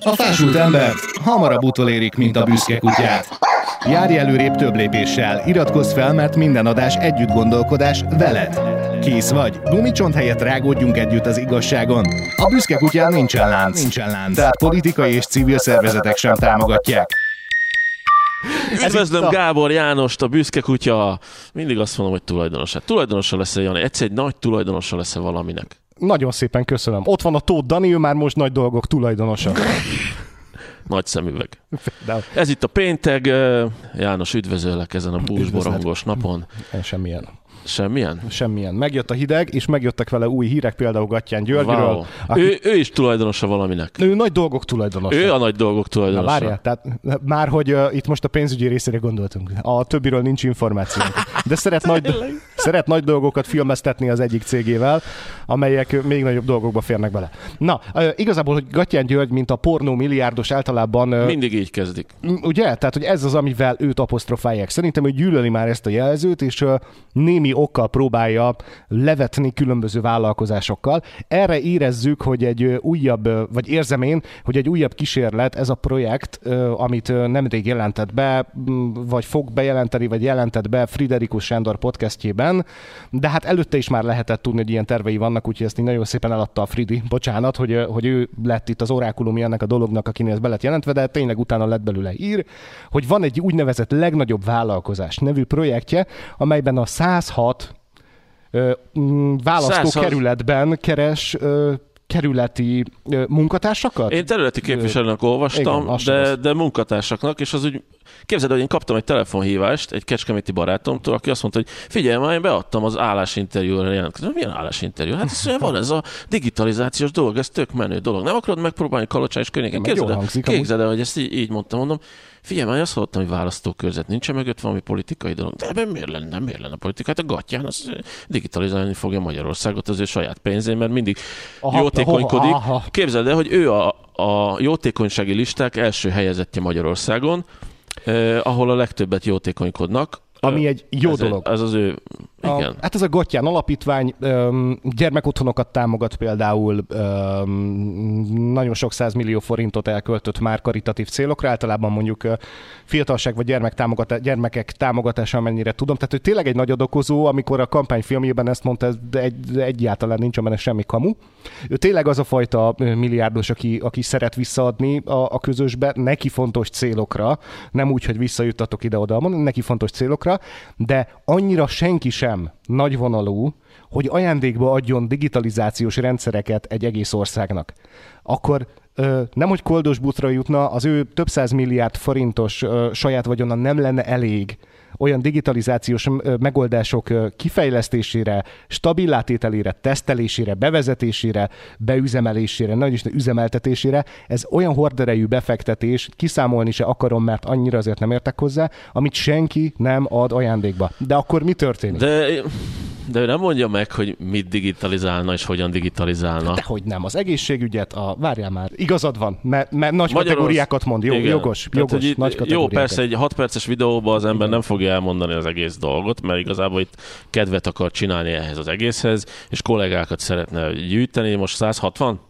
A fásult embert hamarabb utolérik, mint a büszke kutyát. Járj előrébb több lépéssel, iratkozz fel, mert minden adás együtt gondolkodás veled. Kész vagy? Gumicsont helyett rágódjunk együtt az igazságon. A büszke kutyán nincsen lánc, nincsen lánc. Tehát politikai és civil szervezetek sem támogatják. Üdvözlöm Gábor Jánost, a büszke kutya. Mindig azt mondom, hogy tulajdonosa. Tulajdonosa lesz-e, Jani? Egyszer egy nagy tulajdonosa lesz-e valaminek? Nagyon szépen köszönöm. Ott van a Tóth Dani, ő már most nagy dolgok tulajdonosa. Nagy szemüveg. De Ez itt a péntek. János, üdvözöllek ezen a búzsborongos napon. semmilyen. Semmilyen? Semmilyen. Megjött a hideg, és megjöttek vele új hírek, például Gattyán Györgyről. Wow. Aki, Ő, ő is tulajdonosa valaminek. ő nagy dolgok tulajdonosa. Ő a nagy dolgok Na, tulajdonosa. várjál, tehát már, hogy uh, itt most a pénzügyi részére gondoltunk. A többiről nincs információnk. De szeret nagy, szeret nagy dolgokat filmeztetni az egyik cégével, amelyek még nagyobb dolgokba férnek bele. Na, igazából, hogy Gattyán György, mint a pornó milliárdos általában Mindig így kezdik. Ugye? Tehát, hogy ez az, amivel őt apostrofálják. Szerintem ő gyűlöli már ezt a jelzőt, és némi okkal próbálja levetni különböző vállalkozásokkal. Erre érezzük, hogy egy újabb, vagy érzem én, hogy egy újabb kísérlet, ez a projekt, amit nemrég jelentett be, vagy fog bejelenteni, vagy jelentett be Friderikus Sándor podcastjében, de hát előtte is már lehetett tudni, hogy ilyen tervei vannak, úgyhogy ezt így nagyon szépen eladta a Fridi. Bocsánat, hogy, hogy ő lett itt az orákulumi ennek a dolognak, akinél ez be lett jelentve, de tényleg utána lett belőle hír, hogy van egy úgynevezett legnagyobb vállalkozás nevű projektje, amelyben a 106 ö, mm, 106. választókerületben keres ö, kerületi ö, munkatársakat? Én területi képviselőnek olvastam, Igen, de, de munkatársaknak, és az úgy Képzeld, hogy én kaptam egy telefonhívást egy kecskeméti barátomtól, aki azt mondta, hogy figyelj, már én beadtam az állásinterjúra jelentkezést. Milyen állásinterjú? Hát ez, van ez a digitalizációs dolog, ez tök menő dolog. Nem akarod megpróbálni Kalocsán és környéken? Képzeld el, képzeld el, hogy ezt így, így mondtam, mondom, Figyelj, már azt hallottam, hogy választókörzet nincs mögött valami politikai dolog. De ebben miért lenne, miért lenne politika? Hát a gatyán az digitalizálni fogja Magyarországot az ő saját pénzén, mert mindig Aha, jótékonykodik. aha, aha. Képzeld el, hogy ő a, a jótékonysági listák első helyezettje Magyarországon, eh, ahol a legtöbbet jótékonykodnak. Ami egy jó ez, dolog. Ez az ő, A, igen. hát ez a Gottyán alapítvány öm, gyermekotthonokat támogat például, öm, nagyon sok százmillió forintot elköltött már karitatív célokra, általában mondjuk ö, fiatalság vagy gyermek támogatá- gyermekek támogatása, amennyire tudom. Tehát ő tényleg egy nagy adokozó, amikor a kampányfilmjében ezt mondta, ez- de, egy, egyáltalán nincs benne semmi kamu. Ő tényleg az a fajta milliárdos, aki, aki szeret visszaadni a, a közösbe, neki fontos célokra, nem úgy, hogy visszajuttatok ide-oda, neki fontos célokra, de annyira senki sem nagyvonalú, hogy ajándékba adjon digitalizációs rendszereket egy egész országnak. Akkor nem, hogy koldós butra jutna, az ő több száz milliárd forintos saját vagyona nem lenne elég olyan digitalizációs megoldások kifejlesztésére, stabillátételére, tesztelésére, bevezetésére, beüzemelésére, nagy is üzemeltetésére. Ez olyan horderejű befektetés, kiszámolni se akarom, mert annyira azért nem értek hozzá, amit senki nem ad ajándékba. De akkor mi történik? De, de ő nem mondja meg, hogy mit digitalizálna és hogyan digitalizálna. Dehogy nem, az egészségügyet, a, várjál már, igazad van, mert, mert nagy Magyarország- kategóriákat mond, jó, Igen. jogos, Tehát, jogos, hogy itt- nagy Jó, persze egy 6 perces videóban az ember nem fogja elmondani az egész dolgot, mert igazából itt kedvet akar csinálni ehhez az egészhez, és kollégákat szeretne gyűjteni. Most 160?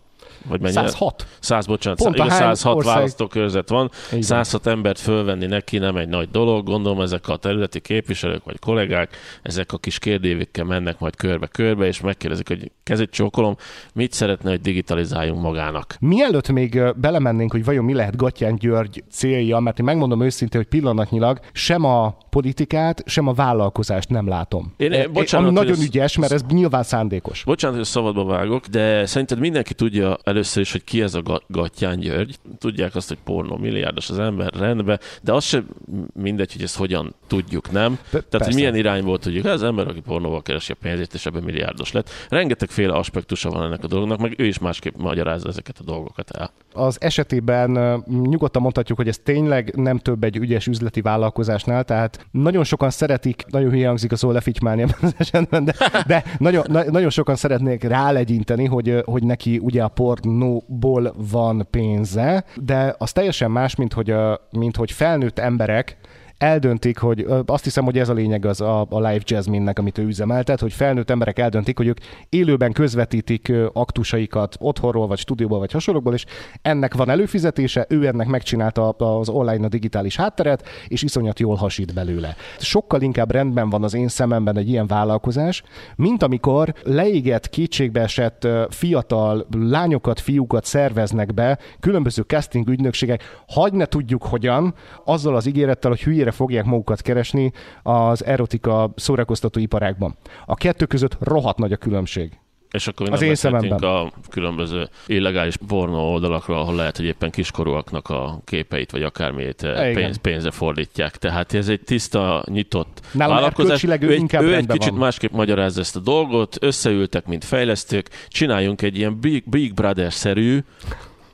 Vagy mennyi? 106. 100, bocsánat, Pont hány 106 ország- választókörzet van, Igen. 106 embert fölvenni neki nem egy nagy dolog, gondolom ezek a területi képviselők vagy kollégák, ezek a kis kérdévikkel mennek majd körbe-körbe, és megkérdezik, hogy kezét csókolom, mit szeretne, hogy digitalizáljunk magának. Mielőtt még belemennénk, hogy vajon mi lehet Gattyán György célja, mert én megmondom őszintén, hogy pillanatnyilag sem a politikát, sem a vállalkozást nem látom. Én- E- bocsánat, ami nagyon ügyes, mert ez nyilván szándékos. Bocsánat, hogy szabadba vágok, de szerinted mindenki tudja először is, hogy ki ez a Ga- Gattyán György. Tudják azt, hogy pornó milliárdos az ember, rendben, de az sem mindegy, hogy ezt hogyan tudjuk, nem? Tehát, hogy persze. milyen irányból tudjuk. Ez az ember, aki pornóval keresi a pénzét, és ebben milliárdos lett. Rengetegféle aspektusa van ennek a dolognak, meg ő is másképp magyarázza ezeket a dolgokat el. Az esetében nyugodtan mondhatjuk, hogy ez tényleg nem több egy ügyes üzleti vállalkozásnál, tehát nagyon sokan szeretik, nagyon hülye hangzik a szó lefitymálni az esetben, de, de nagyon, na, nagyon sokan szeretnék rálegyinteni, hogy, hogy neki ugye a pornóból van pénze, de az teljesen más, mint hogy, ö, mint hogy felnőtt emberek eldöntik, hogy azt hiszem, hogy ez a lényeg az a, a Live Jasmine-nek, amit ő üzemeltet, hogy felnőtt emberek eldöntik, hogy ők élőben közvetítik aktusaikat otthonról, vagy stúdióból, vagy hasonlókból, és ennek van előfizetése, ő ennek megcsinálta az online a digitális hátteret, és iszonyat jól hasít belőle. Sokkal inkább rendben van az én szememben egy ilyen vállalkozás, mint amikor leégett, kétségbeesett fiatal lányokat, fiúkat szerveznek be különböző casting ügynökségek, hagy ne tudjuk hogyan, azzal az ígérettel, hogy hülyére fogják magukat keresni az erotika szórakoztató iparágban. A kettő között rohadt nagy a különbség. És akkor az én szememben. a különböző illegális pornó oldalakra, ahol lehet, hogy éppen kiskorúaknak a képeit, vagy akármiét eh, pénz, pénzre fordítják. Tehát ez egy tiszta, nyitott Nálam vállalkozás. Ő, ő, egy, ő egy kicsit van. másképp magyarázza ezt a dolgot, összeültek, mint fejlesztők, csináljunk egy ilyen Big, Big Brother-szerű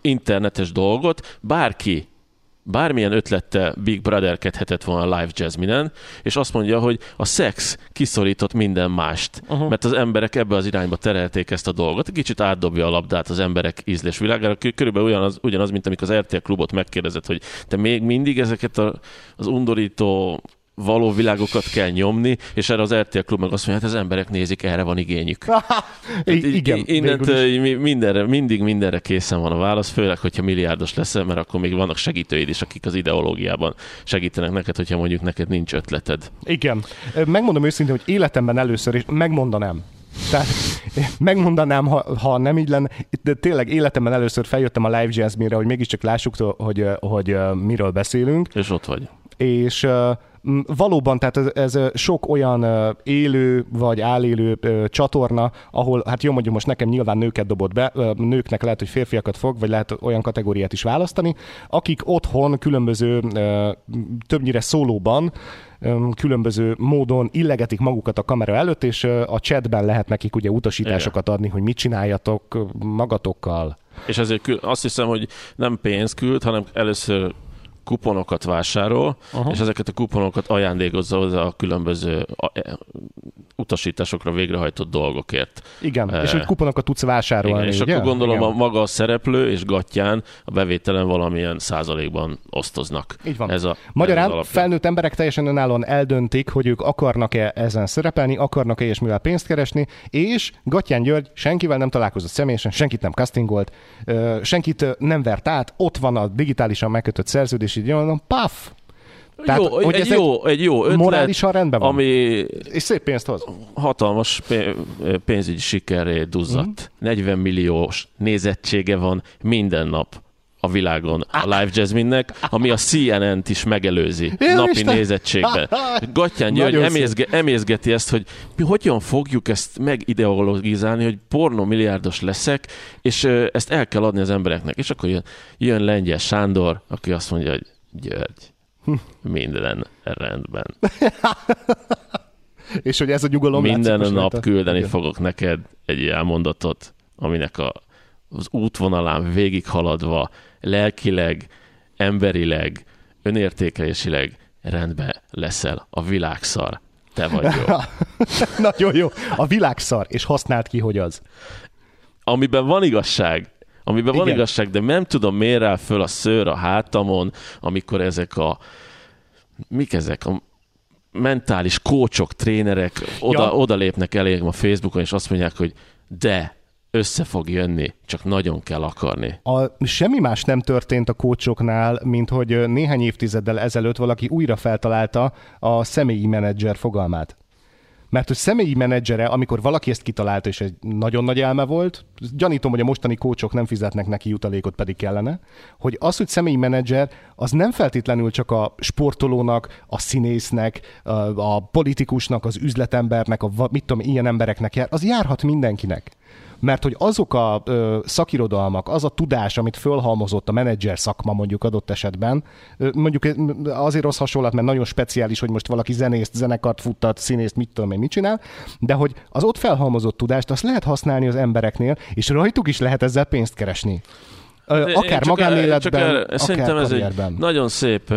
internetes dolgot, bárki bármilyen ötlette Big Brother kedhetett volna Live Jasmine-en, és azt mondja, hogy a szex kiszorított minden mást, uh-huh. mert az emberek ebbe az irányba terelték ezt a dolgot. Kicsit átdobja a labdát az emberek ízlés világára. Körülbelül ugyanaz, ugyanaz mint amikor az RTL klubot megkérdezett, hogy te még mindig ezeket a, az undorító való világokat kell nyomni, és erre az RTL Klub meg azt mondja, hát az emberek nézik, erre van igényük. Igen. Innentől mindenre, mindig mindenre készen van a válasz, főleg, hogyha milliárdos leszel, mert akkor még vannak segítőid is, akik az ideológiában segítenek neked, hogyha mondjuk neked nincs ötleted. Igen. Megmondom őszintén, hogy életemben először, és megmondanám, tehát megmondanám, ha, ha nem így lenne, de tényleg életemben először feljöttem a Live Jazz-mire, hogy mégiscsak lássuk, hogy, hogy miről beszélünk. És ott vagy. És valóban, tehát ez, ez sok olyan élő vagy állélő csatorna, ahol, hát jó mondjuk most nekem nyilván nőket dobott be, nőknek lehet, hogy férfiakat fog, vagy lehet olyan kategóriát is választani, akik otthon különböző, többnyire szólóban, különböző módon illegetik magukat a kamera előtt, és a chatben lehet nekik ugye utasításokat adni, hogy mit csináljatok magatokkal. És ezért azt hiszem, hogy nem pénzt küld, hanem először kuponokat vásárol, uh-huh. és ezeket a kuponokat ajándékozza hozzá a különböző e, utasításokra végrehajtott dolgokért. Igen, e, és hogy kuponokat tudsz vásárolni. Igen, és ugye? akkor gondolom Igen. a maga a szereplő és gatyán a bevételen valamilyen százalékban osztoznak. Így van. Ez a, Magyarán ez felnőtt emberek teljesen önállóan eldöntik, hogy ők akarnak-e ezen szerepelni, akarnak-e ilyesmivel pénzt keresni, és Gatyán György senkivel nem találkozott személyesen, senkit nem castingolt, senkit nem vert át, ott van a digitálisan megkötött szerződés, így mondom, paf, tehát, jó, hogy egy, jó, egy jó ötlet, morálisan rendben van. Ami és szép pénzt hoz. Hatalmas pénzügyi sikerré duzzadt. Mm. 40 milliós nézettsége van minden nap a világon a Live Jasmine-nek, ami a CNN-t is megelőzi Én napi Isten. nézettségben. Gattyán György emészge, emészgeti ezt, hogy mi hogyan fogjuk ezt megideologizálni, hogy pornomilliárdos leszek, és ezt el kell adni az embereknek. És akkor jön, jön Lengyel Sándor, aki azt mondja, hogy György, minden rendben. És hogy ez a nyugalom Minden nap küldeni Igen. fogok neked egy elmondatot, aminek a, az útvonalán végighaladva lelkileg, emberileg, önértékelésileg rendbe leszel. A világszar. Te vagy jó. Nagyon jó. A világszar, és használt ki, hogy az. Amiben van igazság, amiben Igen. van igazság, de nem tudom, miért áll föl a szőr a hátamon, amikor ezek a mik ezek a mentális kócsok, trénerek oda, ja. oda lépnek elég a Facebookon, és azt mondják, hogy de, össze fog jönni, csak nagyon kell akarni. A, semmi más nem történt a kócsoknál, mint hogy néhány évtizeddel ezelőtt valaki újra feltalálta a személyi menedzser fogalmát. Mert hogy személyi menedzsere, amikor valaki ezt kitalálta, és egy nagyon nagy elme volt, gyanítom, hogy a mostani kócsok nem fizetnek neki jutalékot, pedig kellene, hogy az, hogy személyi menedzser, az nem feltétlenül csak a sportolónak, a színésznek, a politikusnak, az üzletembernek, a mit tudom, ilyen embereknek jár, az járhat mindenkinek mert hogy azok a ö, szakirodalmak, az a tudás, amit fölhalmozott a menedzser szakma mondjuk adott esetben, ö, mondjuk azért rossz hasonlat, mert nagyon speciális, hogy most valaki zenészt, zenekart futtat, színészt, mit tudom én, mit csinál, de hogy az ott felhalmozott tudást, azt lehet használni az embereknél, és rajtuk is lehet ezzel pénzt keresni. Akár magánéletben, csak el, akár Szerintem ez egy nagyon szép,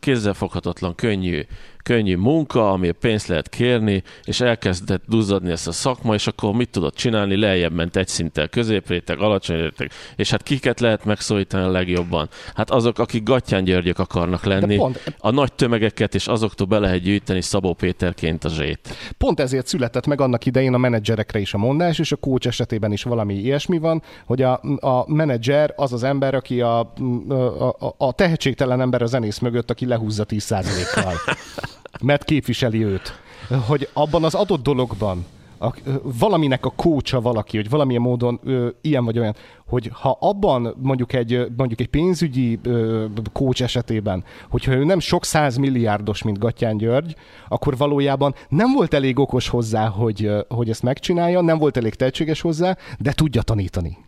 kézzelfoghatatlan, könnyű könnyű munka, ami pénzt lehet kérni, és elkezdett duzzadni ezt a szakma, és akkor mit tudott csinálni? Lejjebb ment egy szinttel középréteg, alacsony réteg, és hát kiket lehet megszólítani a legjobban? Hát azok, akik Gattyán Györgyök akarnak lenni, pont... a nagy tömegeket, és azoktól be lehet gyűjteni Szabó Péterként a zsét. Pont ezért született meg annak idején a menedzserekre is a mondás, és a coach esetében is valami ilyesmi van, hogy a, a menedzser az az ember, aki a, a, a, a tehetségtelen ember a zenész mögött, aki lehúzza 10%-kal. Mert képviseli őt. Hogy abban az adott dologban a, valaminek a kócsa valaki, hogy valamilyen módon ö, ilyen vagy olyan, hogy ha abban mondjuk egy, mondjuk egy pénzügyi ö, kócs esetében, hogyha ő nem sok száz milliárdos, mint Gattyán György, akkor valójában nem volt elég okos hozzá, hogy, hogy ezt megcsinálja, nem volt elég tehetséges hozzá, de tudja tanítani.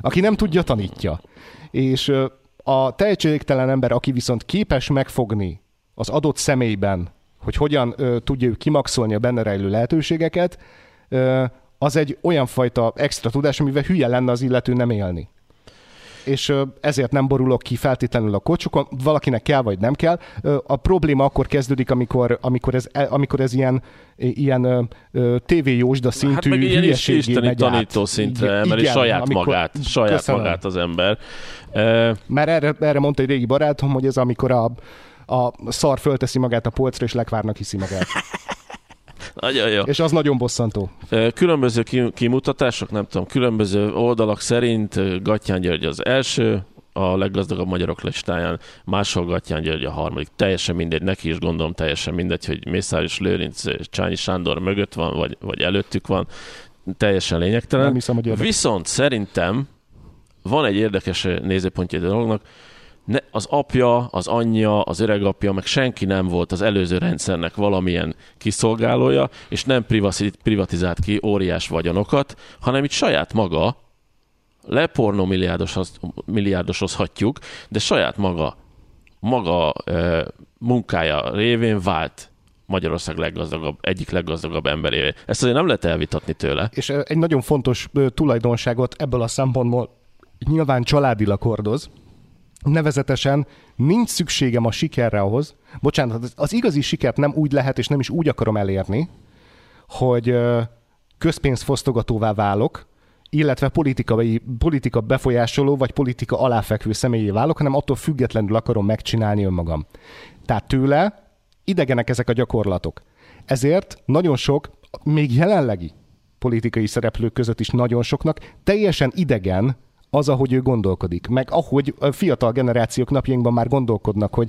Aki nem tudja, tanítja. És ö, a tehetségtelen ember, aki viszont képes megfogni az adott személyben hogy hogyan ö, tudja ő kimaxolni a benne rejlő lehetőségeket, ö, az egy olyan fajta extra tudás, amivel hülye lenne az illető nem élni és ezért nem borulok ki feltétlenül a kocsokon, valakinek kell vagy nem kell. A probléma akkor kezdődik, amikor, amikor, ez, e, amikor ez ilyen, ilyen tévéjósda szintű hát meg ilyen is isteni tanító szintre emeli saját amikor, magát, saját köszönöm. magát az ember. Mert erre, erre mondta egy régi barátom, hogy ez amikor a, a szar fölteszi magát a polcra, és lekvárnak hiszi magát. Nagyon jó. És az nagyon bosszantó. Különböző kimutatások, nem tudom, különböző oldalak szerint Gattyán György az első, a leggazdagabb magyarok listáján, máshol Gattyán György a harmadik. Teljesen mindegy, neki is gondolom teljesen mindegy, hogy Mészáros Lőrinc Csányi Sándor mögött van, vagy, vagy előttük van. Teljesen lényegtelen. Nem hiszem, hogy Viszont szerintem van egy érdekes nézőpontja a dolognak, ne, az apja, az anyja, az öregapja, meg senki nem volt az előző rendszernek valamilyen kiszolgálója, és nem privatizált ki óriás vagyonokat, hanem itt saját maga lepornó milliárdosozhatjuk, de saját maga maga e, munkája révén vált Magyarország leggazdagabb, egyik leggazdagabb emberévé. Ezt azért nem lehet elvitatni tőle. És egy nagyon fontos tulajdonságot ebből a szempontból nyilván családilag hordoz, Nevezetesen nincs szükségem a sikerre ahhoz, bocsánat, az igazi sikert nem úgy lehet, és nem is úgy akarom elérni, hogy közpénzfosztogatóvá válok, illetve politikai, politika befolyásoló vagy politika aláfekvő személyé válok, hanem attól függetlenül akarom megcsinálni önmagam. Tehát tőle idegenek ezek a gyakorlatok. Ezért nagyon sok, még jelenlegi politikai szereplők között is nagyon soknak teljesen idegen az, ahogy ő gondolkodik, meg ahogy a fiatal generációk napjainkban már gondolkodnak, hogy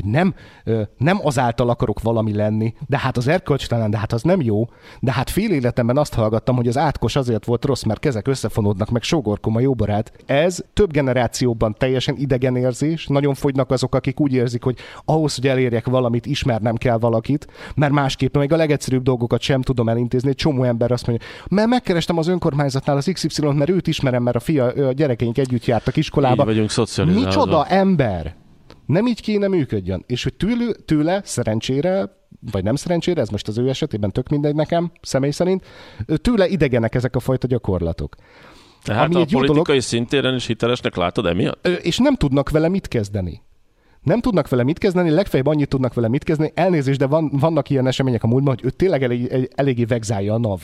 hogy nem, nem azáltal akarok valami lenni, de hát az erkölcstelen, de hát az nem jó, de hát fél életemben azt hallgattam, hogy az átkos azért volt rossz, mert kezek összefonódnak, meg sógorkom a jó barát. Ez több generációban teljesen idegen érzés, nagyon fogynak azok, akik úgy érzik, hogy ahhoz, hogy elérjek valamit, ismernem kell valakit, mert másképp még a legegyszerűbb dolgokat sem tudom elintézni. Egy csomó ember azt mondja, mert megkerestem az önkormányzatnál az XY-t, mert őt ismerem, mert a fia, a gyerekeink együtt jártak iskolába. Így vagyunk Micsoda ember! Nem így kéne működjön. És hogy tőle, tőle szerencsére, vagy nem szerencsére, ez most az ő esetében tök mindegy nekem, személy szerint, tőle idegenek ezek a fajta gyakorlatok. Tehát Ami a egy politikai dolog, szintéren is hitelesnek látod emiatt? És nem tudnak vele mit kezdeni. Nem tudnak vele mit kezdeni, legfeljebb annyit tudnak vele mit kezdeni. Elnézést, de van, vannak ilyen események a múltban, hogy ő tényleg elég, eléggé vegzálja a NAV.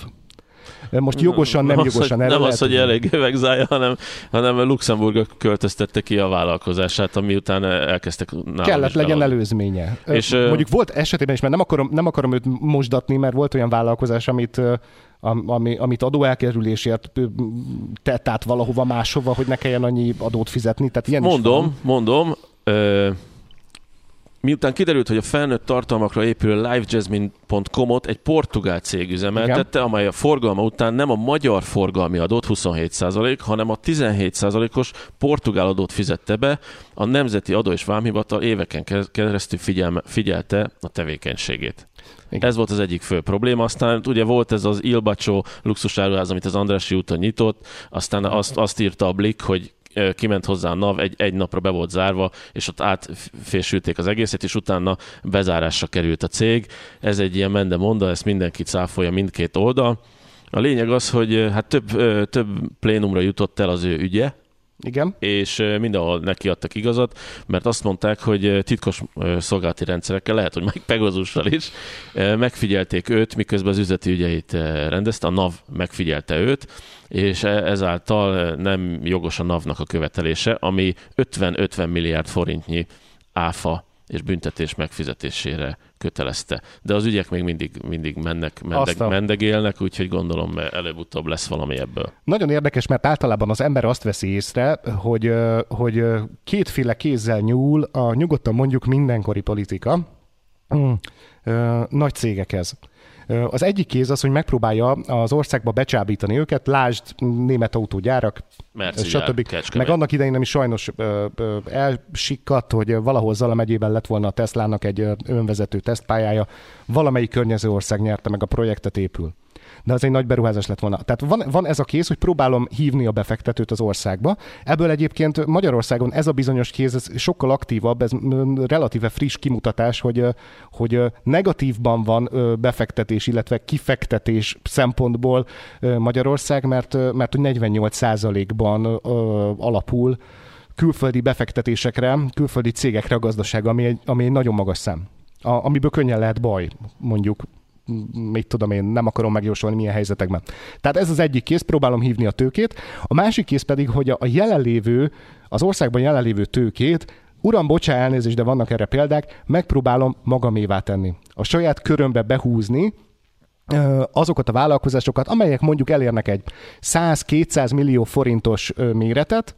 Most jogosan, nem, nem jogosan. Az, nem az, hogy elég vegzálja, hanem, hanem Luxemburg költöztette ki a vállalkozását, ami után elkezdtek Kellett legyen valami. előzménye. És, Mondjuk volt esetében is, mert nem akarom, nem akarom őt mosdatni, mert volt olyan vállalkozás, amit ami, amit adóelkerülésért tett át valahova máshova, hogy ne kelljen annyi adót fizetni. Tehát ilyen mondom, mondom, ö, Miután kiderült, hogy a felnőtt tartalmakra épülő livejasmine.com-ot egy portugál cég üzemeltette, Igen. amely a forgalma után nem a magyar forgalmi adót 27%, hanem a 17%-os portugál adót fizette be, a Nemzeti Adó és Vámhivatal éveken keresztül figyelme, figyelte a tevékenységét. Igen. Ez volt az egyik fő probléma. Aztán ugye volt ez az Ilbacsó luxusáruház, amit az Andrássy úton nyitott, aztán azt, azt írta a Blik, hogy kiment hozzá a NAV, egy, egy napra be volt zárva, és ott átfésülték az egészet, és utána bezárásra került a cég. Ez egy ilyen mende monda, ezt mindenki cáfolja mindkét oldal. A lényeg az, hogy hát több, több plénumra jutott el az ő ügye, Igen. és mindenhol neki adtak igazat, mert azt mondták, hogy titkos szolgálati rendszerekkel, lehet, hogy meg Pegazussal is, megfigyelték őt, miközben az üzleti ügyeit rendezte, a NAV megfigyelte őt, és e- ezáltal nem jogos a NAV-nak a követelése, ami 50-50 milliárd forintnyi áfa és büntetés megfizetésére kötelezte. De az ügyek még mindig, mindig mennek, mendeg, Azt a- mendegélnek, úgyhogy gondolom előbb-utóbb lesz valami ebből. Nagyon érdekes, mert általában az ember azt veszi észre, hogy, hogy kétféle kézzel nyúl a nyugodtan mondjuk mindenkori politika ö, nagy cégekhez. Az egyik kéz az, hogy megpróbálja az országba becsábítani őket, lásd német autógyárak, Merci stb. Kecskemét. Meg annak idején nem is sajnos elsikkadt, hogy valahol Zala megyében lett volna a Teslának egy önvezető tesztpályája, valamelyik környező ország nyerte meg a projektet épül. De az egy nagy beruházás lett volna. Tehát van, van ez a kéz, hogy próbálom hívni a befektetőt az országba. Ebből egyébként Magyarországon ez a bizonyos kéz ez sokkal aktívabb, ez relatíve friss kimutatás, hogy, hogy negatívban van befektetés, illetve kifektetés szempontból Magyarország, mert, mert hogy 48 százalékban alapul külföldi befektetésekre, külföldi cégekre a gazdaság, ami egy, ami egy nagyon magas szám. A, amiből könnyen lehet baj, mondjuk mit tudom én, nem akarom megjósolni milyen helyzetekben. Tehát ez az egyik kész, próbálom hívni a tőkét. A másik kész pedig, hogy a, jelenlévő, az országban jelenlévő tőkét, uram, bocsá, elnézést, de vannak erre példák, megpróbálom magamévá tenni. A saját körömbe behúzni, azokat a vállalkozásokat, amelyek mondjuk elérnek egy 100-200 millió forintos méretet,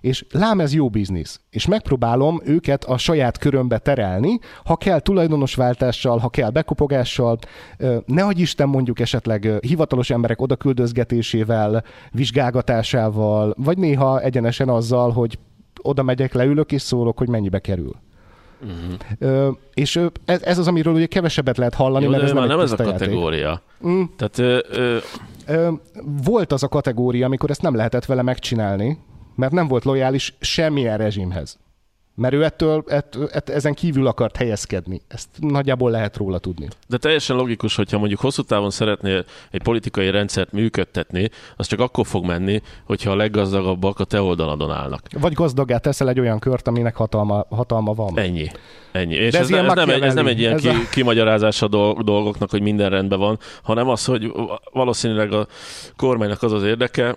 és lám ez jó biznisz, és megpróbálom őket a saját körömbe terelni, ha kell tulajdonosváltással, ha kell bekopogással, ö, nehogy Isten mondjuk esetleg hivatalos emberek odaküldözgetésével, vizsgálgatásával, vagy néha egyenesen azzal, hogy oda megyek, leülök és szólok, hogy mennyibe kerül. Uh-huh. Ö, és ez, ez az, amiről ugye kevesebbet lehet hallani, Jó, mert ez már nem, nem ez a játék. kategória. Mm. Tehát ö, ö, Ö, volt az a kategória, amikor ezt nem lehetett vele megcsinálni, mert nem volt lojális semmilyen rezsimhez. Mert ő ettől, ettől, ettől ezen kívül akart helyezkedni. Ezt nagyjából lehet róla tudni. De teljesen logikus, hogyha mondjuk hosszú távon szeretnél egy politikai rendszert működtetni, az csak akkor fog menni, hogyha a leggazdagabbak a te oldaladon állnak. Vagy gazdagá teszel egy olyan kört, aminek hatalma, hatalma van. Ennyi. Ennyi. És De ez ez, ilyen ez, nem, egy- ez nem egy ilyen Machiavelli. ki, Ez a- kimagyarázása dol- dolgoknak, hogy minden rendben van, hanem az, hogy valószínűleg a kormánynak az az érdeke,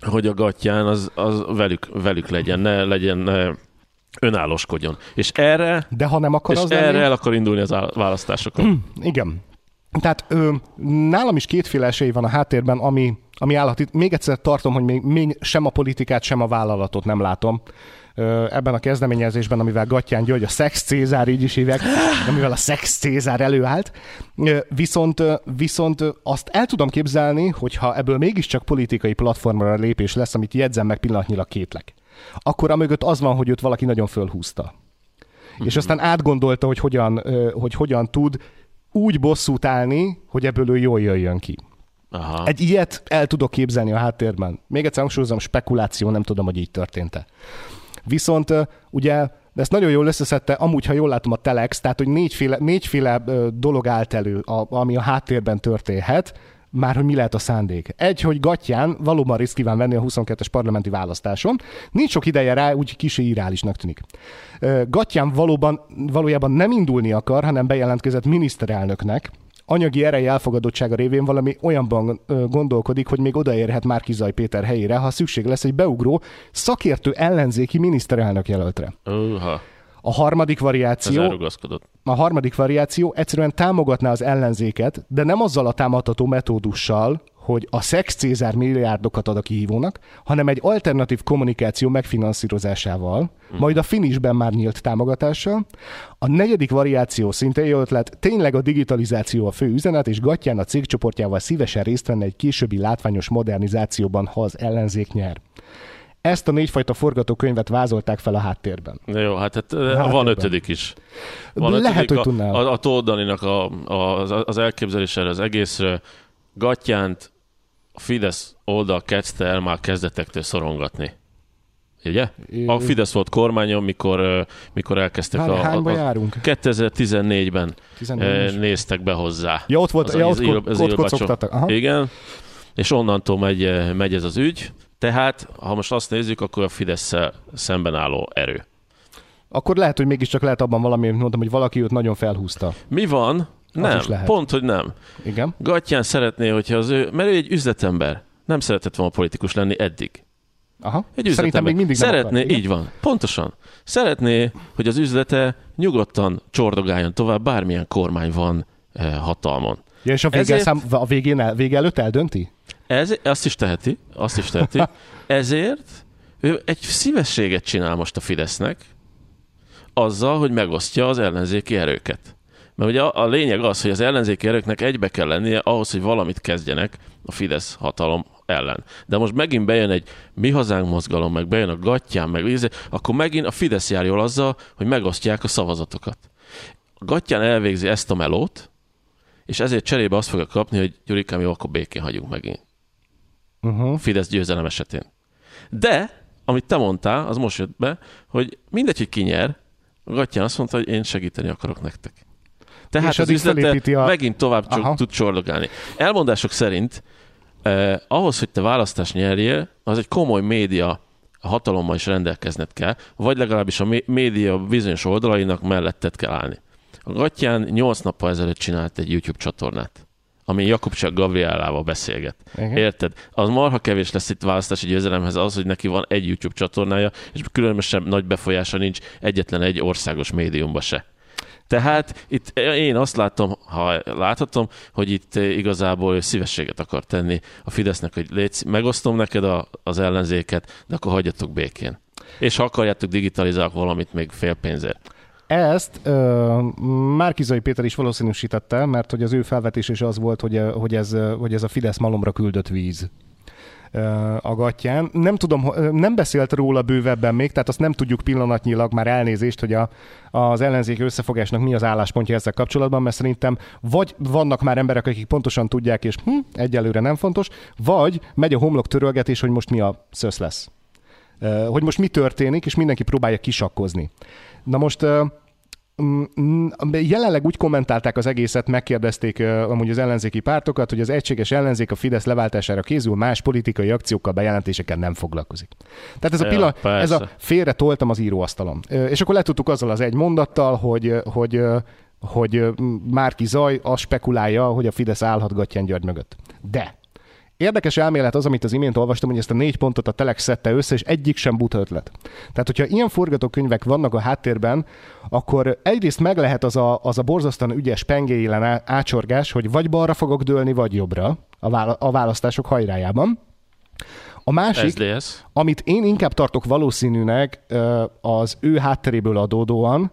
hogy a gatyán az, az velük, velük legyen, ne legyen ne önállóskodjon. És erre, De ha nem akar és az erre lenni, el akar indulni az választásokon. Igen. Tehát ö, nálam is kétféle esély van a háttérben, ami, ami állhat itt. Még egyszer tartom, hogy még, még sem a politikát, sem a vállalatot nem látom ebben a kezdeményezésben, amivel Gattyán György, a Sex Cézár, így is hívják, amivel a Sex Cézár előállt. Viszont, viszont azt el tudom képzelni, hogyha ebből mégiscsak politikai platformra lépés lesz, amit jegyzem meg pillanatnyilag kétlek. Akkor amögött az van, hogy őt valaki nagyon fölhúzta. És aztán átgondolta, hogy hogyan, hogy hogyan tud úgy bosszút állni, hogy ebből ő jól jöjjön ki. Aha. Egy ilyet el tudok képzelni a háttérben. Még egyszer hangsúlyozom, spekuláció, nem tudom, hogy így történt-e. Viszont ugye de ezt nagyon jól összeszedte, amúgy, ha jól látom a Telex, tehát, hogy négyféle, négyféle dolog állt elő, a, ami a háttérben történhet, már hogy mi lehet a szándék. Egy, hogy Gattyán valóban részt kíván venni a 22-es parlamenti választáson. Nincs sok ideje rá, úgy kicsi irálisnak tűnik. Ö, Gattyán valóban, valójában nem indulni akar, hanem bejelentkezett miniszterelnöknek, anyagi ereje elfogadottsága révén valami olyanban gondolkodik, hogy még odaérhet Márkizaj Péter helyére, ha szükség lesz egy beugró szakértő ellenzéki miniszterelnök jelöltre. Uha, A harmadik ez variáció, elrugaszkodott. a harmadik variáció egyszerűen támogatná az ellenzéket, de nem azzal a támadható metódussal, hogy a Szex Cézár milliárdokat ad a kihívónak, hanem egy alternatív kommunikáció megfinanszírozásával, majd a finisben már nyílt támogatással. A negyedik variáció szintén jó ötlet, tényleg a digitalizáció a fő üzenet, és Gattyán a cégcsoportjával szívesen részt venne egy későbbi látványos modernizációban, ha az ellenzék nyer. Ezt a négyfajta forgatókönyvet vázolták fel a háttérben. De jó, hát, hát Hát van ebben. ötödik is. Lehet, hogy a, tudnál. A, a Tóth Daninak a, a, az, az elképzelés erre az egészre, Gattyánt a Fidesz oldal kezdte el már kezdetektől szorongatni. Ugye? A Fidesz volt kormányon, mikor, mikor elkezdtek Hány, a, hányba a, járunk? 2014-ben 14 eh, is. néztek be hozzá. Ja, ott volt, Az ja, az ott, ott, az ott kocogtattak. Aha. Igen, és onnantól megy, megy ez az ügy, Tehát, ha most azt nézzük, akkor a fidesz szemben álló erő. Akkor lehet, hogy mégiscsak lehet abban valami, mondtam, hogy valaki őt nagyon felhúzta. Mi van? Nem, is lehet. pont, hogy nem. Igen. Gattyán szeretné, hogyha az ő, mert ő egy üzletember. Nem szeretett volna politikus lenni eddig. Aha. Egy Szerintem még mindig Szeretné, akar. Így van, pontosan. Szeretné, hogy az üzlete nyugodtan csordogáljon tovább, bármilyen kormány van eh, hatalmon. Ja, és a, vége, Ezért- szám, a végén el, vége előtt eldönti? Ez, azt is teheti, azt is teheti. Ezért ő egy szívességet csinál most a Fidesznek, azzal, hogy megosztja az ellenzéki erőket. Mert ugye a, a lényeg az, hogy az ellenzéki erőknek egybe kell lennie ahhoz, hogy valamit kezdjenek a Fidesz hatalom ellen. De most megint bejön egy mi hazánk mozgalom, meg bejön a gattyán, meg íze, akkor megint a Fidesz jár jól azzal, hogy megosztják a szavazatokat. A gattyán elvégzi ezt a melót, és ezért cserébe azt fogja kapni, hogy Gyurikám, jó, akkor békén hagyunk megint. Uh-huh. Fidesz győzelem esetén. De, amit te mondtál, az most jött be, hogy mindegy, hogy ki nyer, a Gattyán azt mondta, hogy én segíteni akarok nektek. Tehát És az üzlete a- megint tovább Aha. csak tud csordogálni. Elmondások szerint eh, ahhoz, hogy te választást nyerjél, az egy komoly média hatalommal is rendelkezned kell, vagy legalábbis a mé- média bizonyos oldalainak melletted kell állni. A Gattyán 8 nappal ezelőtt csinált egy YouTube csatornát, ami Jakubcsák Gabrielával beszélget. Igen. Érted? Az marha kevés lesz itt választási győzelemhez az, hogy neki van egy YouTube csatornája, és különösen nagy befolyása nincs egyetlen egy országos médiumba se. Tehát itt én azt látom, ha láthatom, hogy itt igazából ő szívességet akar tenni a Fidesznek, hogy légy, megosztom neked a, az ellenzéket, de akkor hagyjatok békén. És ha akarjátok, digitalizálok valamit még fél pénzért. Ezt ö, Márkizai Péter is valószínűsítette, mert hogy az ő felvetés is az volt, hogy, hogy, ez, hogy ez a Fidesz malomra küldött víz a gattyán. Nem tudom, nem beszélt róla bővebben még, tehát azt nem tudjuk pillanatnyilag már elnézést, hogy a, az ellenzék összefogásnak mi az álláspontja ezzel kapcsolatban, mert szerintem vagy vannak már emberek, akik pontosan tudják, és hm, egyelőre nem fontos, vagy megy a homlok törölgetés, hogy most mi a szösz lesz. Hogy most mi történik, és mindenki próbálja kisakkozni. Na most Jelenleg úgy kommentálták az egészet, megkérdezték amúgy az ellenzéki pártokat, hogy az egységes ellenzék a Fidesz leváltására készül, más politikai akciókkal, bejelentésekkel nem foglalkozik. Tehát ez a, Ja, pillanat, ez a persze. félre toltam az íróasztalon. És akkor letudtuk azzal az egy mondattal, hogy, hogy, hogy Márki Zaj azt spekulálja, hogy a Fidesz állhat Gattyán György mögött. De Érdekes elmélet az, amit az imént olvastam, hogy ezt a négy pontot a Telex szedte össze, és egyik sem buta ötlet. Tehát, hogyha ilyen forgatókönyvek vannak a háttérben, akkor egyrészt meg lehet az a, az a borzasztóan ügyes pengéilen ácsorgás, hogy vagy balra fogok dőlni, vagy jobbra a, vála- a választások hajrájában. A másik, amit én inkább tartok valószínűnek az ő hátteréből adódóan,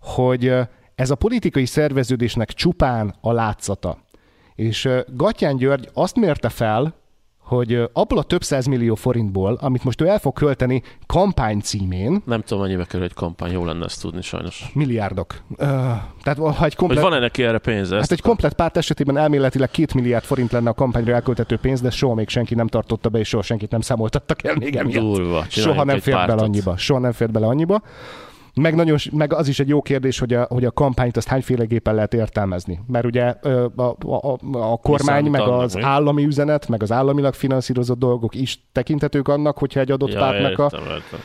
hogy ez a politikai szerveződésnek csupán a látszata. És Gatyán György azt mérte fel, hogy abból a több millió forintból, amit most ő el fog költeni kampány címén, Nem tudom, mennyibe kerül egy kampány, jó lenne ezt tudni sajnos. milliárdok. Ö, tehát ha egy Hogy komplet, van-e neki erre pénze? Hát egy komplet párt esetében elméletileg két milliárd forint lenne a kampányra elköltető pénz, de soha még senki nem tartotta be, és soha senkit nem számoltattak el még emiatt. Durva. Soha nem fért bele annyiba. Soha nem fért bele annyiba. Meg, nagyon, meg az is egy jó kérdés, hogy a, hogy a kampányt azt hányféleképpen lehet értelmezni. Mert ugye a, a, a, a kormány, meg az mi? állami üzenet, meg az államilag finanszírozott dolgok is tekintetők annak, hogyha egy adott Ja, pártnak a, értem, értem.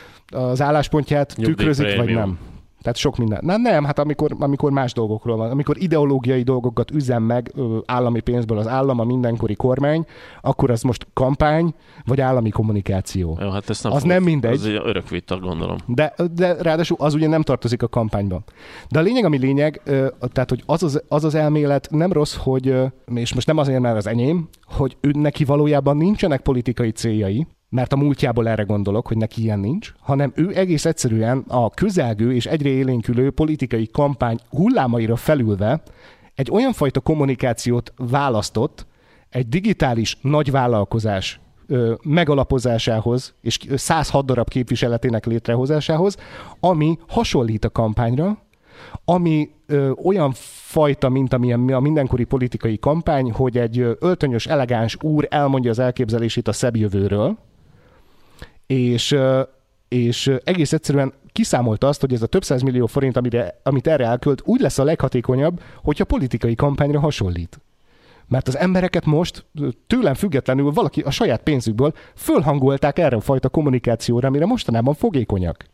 az álláspontját tükrözik, vagy Nyugdíjprémium. nem. Tehát sok minden. Na nem, hát amikor, amikor más dolgokról van, amikor ideológiai dolgokat üzem meg ö, állami pénzből az állam, a mindenkori kormány, akkor az most kampány, vagy állami kommunikáció. Jó, hát ezt nem Az fogok- nem mindegy. Ez örök vita, gondolom. De, de ráadásul az ugye nem tartozik a kampányban. De a lényeg, ami lényeg, ö, tehát, hogy az az, az, az elmélet nem rossz, hogy, ö, és most nem azért, mert az enyém, hogy ő neki valójában nincsenek politikai céljai, mert a múltjából erre gondolok, hogy neki ilyen nincs, hanem ő egész egyszerűen a közelgő és egyre élénkülő politikai kampány hullámaira felülve egy olyan fajta kommunikációt választott, egy digitális nagyvállalkozás ö, megalapozásához és 106 darab képviseletének létrehozásához, ami hasonlít a kampányra, ami ö, olyan fajta, mint amilyen a mindenkori politikai kampány, hogy egy öltönyös, elegáns úr elmondja az elképzelését a szebb jövőről, és, és egész egyszerűen kiszámolta azt, hogy ez a több száz millió forint, amire, amit erre elkölt, úgy lesz a leghatékonyabb, hogyha politikai kampányra hasonlít. Mert az embereket most tőlem függetlenül valaki a saját pénzükből fölhangolták erre a fajta kommunikációra, amire mostanában fogékonyak.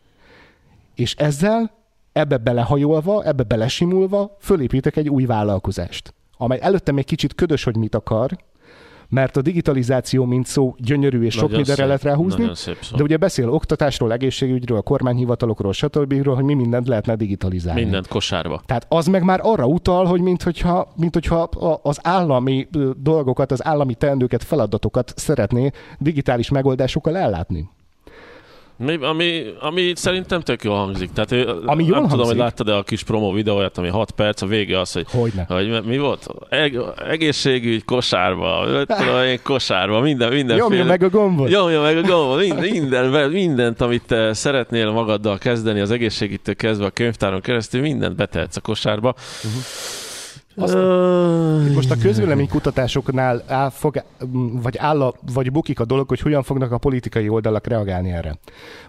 És ezzel ebbe belehajolva, ebbe belesimulva fölépítek egy új vállalkozást, amely előtte még kicsit ködös, hogy mit akar, mert a digitalizáció, mint szó, gyönyörű és sok Nagyon mindenre szép, lehet ráhúzni, de ugye beszél oktatásról, egészségügyről, a kormányhivatalokról, stb., hogy mi mindent lehetne digitalizálni. Mindent kosárba. Tehát az meg már arra utal, hogy mint hogyha, mint hogyha a- az állami dolgokat, az állami teendőket, feladatokat szeretné digitális megoldásokkal ellátni. Mi, ami, ami szerintem tök jól hangzik. Tehát, ő- Ami jól nem tudom, hangzik? hogy láttad e a kis promo videóját, ami 6 perc, a vége az, hogy, Hogyne. hogy mi volt? Eg, egészségügy kosárba, tudom én, kosárba, minden, mindenféle. Nyomja meg a gombot. Nyomja meg a gombot, minden, minden, mindent, amit te szeretnél magaddal kezdeni, az egészségügytől kezdve a könyvtáron keresztül, mindent betehetsz a kosárba. Uh-huh. Azt- Most a közvéleménykutatásoknál áll, fog, vagy áll a, vagy bukik a dolog, hogy hogyan fognak a politikai oldalak reagálni erre.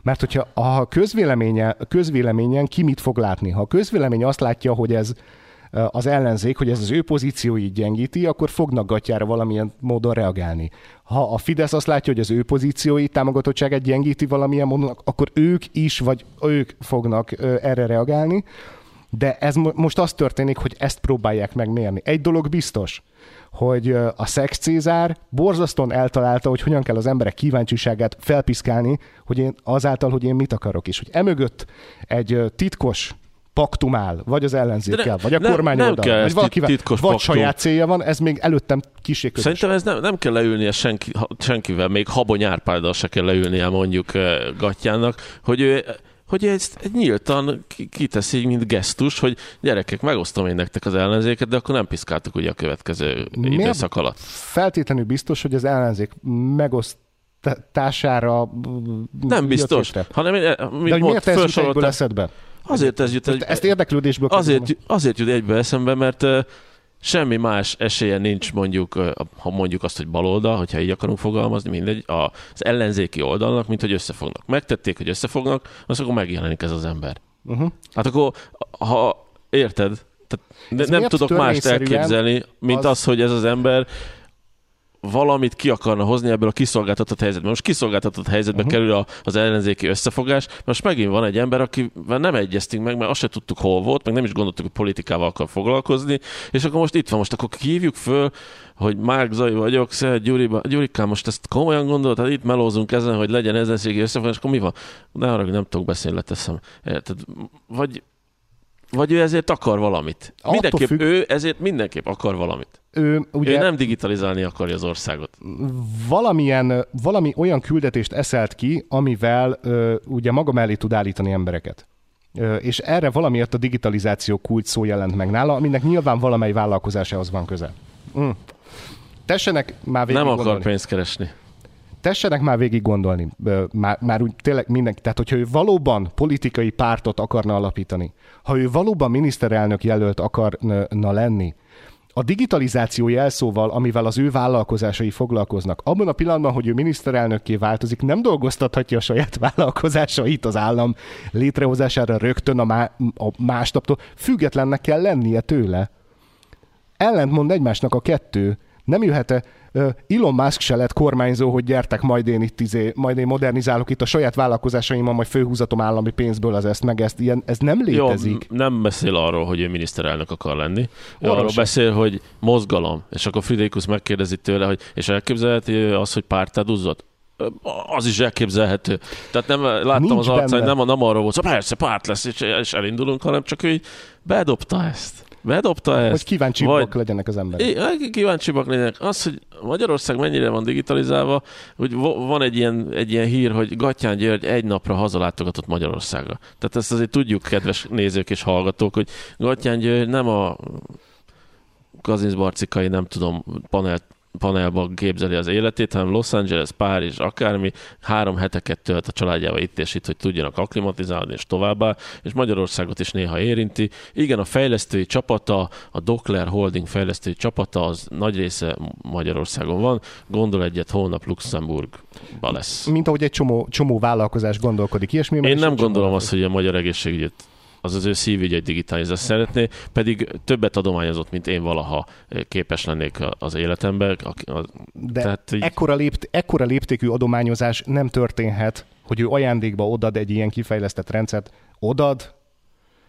Mert hogyha a közvéleménye, közvéleményen ki mit fog látni? Ha a közvélemény azt látja, hogy ez az ellenzék, hogy ez az ő pozícióit gyengíti, akkor fognak gatyára valamilyen módon reagálni. Ha a Fidesz azt látja, hogy az ő pozícióit, támogatottságát gyengíti valamilyen módon, akkor ők is, vagy ők fognak erre reagálni. De ez mo- most az történik, hogy ezt próbálják megmérni. Egy dolog biztos, hogy a Szex Cézár borzasztóan eltalálta, hogy hogyan kell az emberek kíváncsiságát felpiszkálni, hogy én azáltal, hogy én mit akarok, és hogy emögött egy titkos paktum áll, vagy az ellenzékkel, vagy a nem- kormány nem oldal, kell vagy valakivel, titkos vagy paktum. saját célja van, ez még előttem kisé közös. Szerintem ez nem, nem kell leülnie senki, senkivel, még Habony Árpáddal se kell leülnie mondjuk Gattyának, hogy ő hogy ezt nyíltan ki- kiteszi mint gesztus, hogy gyerekek, megosztom én nektek az ellenzéket, de akkor nem piszkáltuk ugye a következő Miért? időszak alatt. Feltétlenül biztos, hogy az ellenzék megosztására Nem biztos, hanem én, eh, De mint hogy miért ez egyből eszedbe? azért ez jut egy, Ezt érdeklődésből azért, azért jut egybe eszembe, mert ö, semmi más esélye nincs mondjuk, ha mondjuk azt, hogy baloldal, hogyha így akarunk fogalmazni, mindegy, az ellenzéki oldalnak, mint hogy összefognak. Megtették, hogy összefognak, az akkor megjelenik ez az ember. Uh-huh. Hát akkor, ha érted, tehát ne, nem tudok mást elképzelni, mint az... az, hogy ez az ember valamit ki akarna hozni ebből a kiszolgáltatott helyzetből. Most kiszolgáltatott helyzetbe uh-huh. kerül a, az ellenzéki összefogás. Most megint van egy ember, akivel nem egyeztünk meg, mert azt se tudtuk, hol volt, meg nem is gondoltuk, hogy politikával akar foglalkozni, és akkor most itt van, most akkor hívjuk föl, hogy Márk Zai vagyok, Szeret Gyuriba, Gyurikám, most ezt komolyan gondolod, hát itt melózunk ezen, hogy legyen ellenzéki összefogás, akkor mi van? Ne arra, hogy nem tudok beszélni, leteszem. Érted? Vagy vagy ő ezért akar valamit. Attól Mindenképp, függ- ő ezért mindenképp akar valamit. Ő Ugye? Ő nem digitalizálni akarja az országot. valamilyen, valami olyan küldetést eszelt ki, amivel ö, ugye maga mellé tud állítani embereket. Ö, és erre valamiért a digitalizáció kult szó jelent meg nála, aminek nyilván valamely vállalkozásához van köze. Mm. Tessenek már végig nem akar gondolni. pénzt keresni. Tessenek már végig gondolni, már, már úgy tényleg mindenki, tehát hogyha ő valóban politikai pártot akarna alapítani, ha ő valóban miniszterelnök jelölt akarna lenni, a digitalizáció jelszóval, amivel az ő vállalkozásai foglalkoznak, abban a pillanatban, hogy ő miniszterelnökké változik, nem dolgoztathatja a saját vállalkozásait az állam létrehozására rögtön a, má, a másnaptól, függetlennek kell lennie tőle ellentmond egymásnak a kettő. Nem jöhet-e ö, Elon Musk se lett kormányzó, hogy gyertek, majd én itt izé, majd én modernizálok itt a saját vállalkozásaimmal, majd főhúzatom állami pénzből az ezt, meg ezt, ilyen, ez nem Jó, létezik. m- nem beszél arról, hogy ő miniszterelnök akar lenni. Ő Arról sem. beszél, hogy mozgalom. És akkor Friderikus megkérdezi tőle, hogy és elképzelheti az, hogy pártád uzzott? Az is elképzelhető. Tehát nem láttam Nincs az arcán, nem, nem arról volt, hogy persze párt lesz, és, és elindulunk, hanem csak ő így bedobta ezt. Bedobta ezt. Hogy kíváncsibbak legyenek az emberek. Kíváncsibbak legyenek. Az, hogy Magyarország mennyire van digitalizálva, hogy van egy ilyen, egy ilyen hír, hogy Gattyán György egy napra hazalátogatott Magyarországra. Tehát ezt azért tudjuk, kedves nézők és hallgatók, hogy Gattyán György nem a Kazinszbarcikai, nem tudom, panel, panelban képzeli az életét, hanem Los Angeles, Párizs, akármi, három heteket tölt a családjával itt és itt, hogy tudjanak akklimatizálni és továbbá, és Magyarországot is néha érinti. Igen, a fejlesztői csapata, a Dockler Holding fejlesztői csapata, az nagy része Magyarországon van, gondol egyet, holnap Luxemburgba lesz. Mint ahogy egy csomó, csomó vállalkozás gondolkodik ilyesmi. Én nem gondolom azt, hogy a magyar egészségügyet az az ő szívügy, hogy digitalizálni szeretné, pedig többet adományozott, mint én valaha képes lennék az életemben. De Tehát így... ekkora, lépt, ekkora léptékű adományozás nem történhet, hogy ő ajándékba odad egy ilyen kifejlesztett rendszert, odad,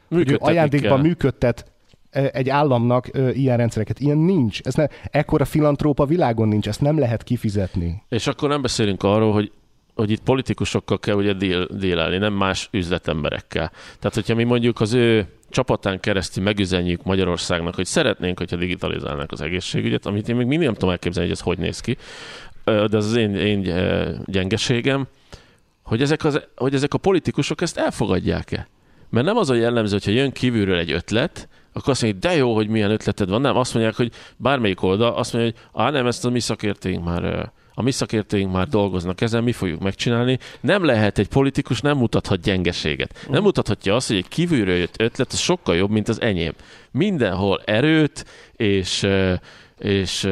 hogy ő ajándékba kell. működtet egy államnak ilyen rendszereket. Ilyen nincs. Ez ne, ekkora filantrópa világon nincs, ezt nem lehet kifizetni. És akkor nem beszélünk arról, hogy hogy itt politikusokkal kell ugye dél, délelni, nem más üzletemberekkel. Tehát, hogyha mi mondjuk az ő csapatán keresztül megüzenjük Magyarországnak, hogy szeretnénk, hogyha digitalizálnák az egészségügyet, amit én még mindig nem tudom elképzelni, hogy ez hogy néz ki, de az az én, én gyengeségem, hogy ezek, az, hogy ezek a politikusok ezt elfogadják-e. Mert nem az a jellemző, hogyha jön kívülről egy ötlet, akkor azt mondják, de jó, hogy milyen ötleted van. Nem, azt mondják, hogy bármelyik oldal, azt mondja, hogy á, nem, ezt a mi szakértőink már a mi szakértőink már dolgoznak ezen, mi fogjuk megcsinálni. Nem lehet egy politikus, nem mutathat gyengeséget. Nem mutathatja azt, hogy egy kívülről jött ötlet, az sokkal jobb, mint az enyém. Mindenhol erőt és, és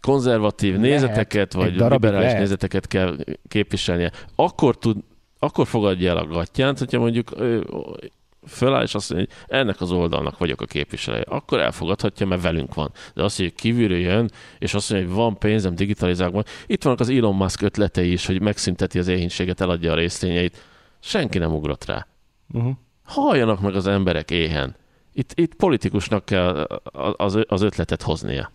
konzervatív lehet, nézeteket, vagy liberális lehet. nézeteket kell képviselnie. Akkor tud, akkor fogadja el a gatyánt, hogyha mondjuk föláll, és azt mondja, hogy ennek az oldalnak vagyok a képviselője, akkor elfogadhatja, mert velünk van. De azt, hogy kívülről jön, és azt mondja, hogy van pénzem digitalizálban, itt vannak az Elon Musk ötletei is, hogy megszünteti az éhénységet, eladja a részvényeit. Senki nem ugrott rá. Uh-huh. Halljanak meg az emberek éhen. Itt, itt politikusnak kell az, az ötletet hoznia.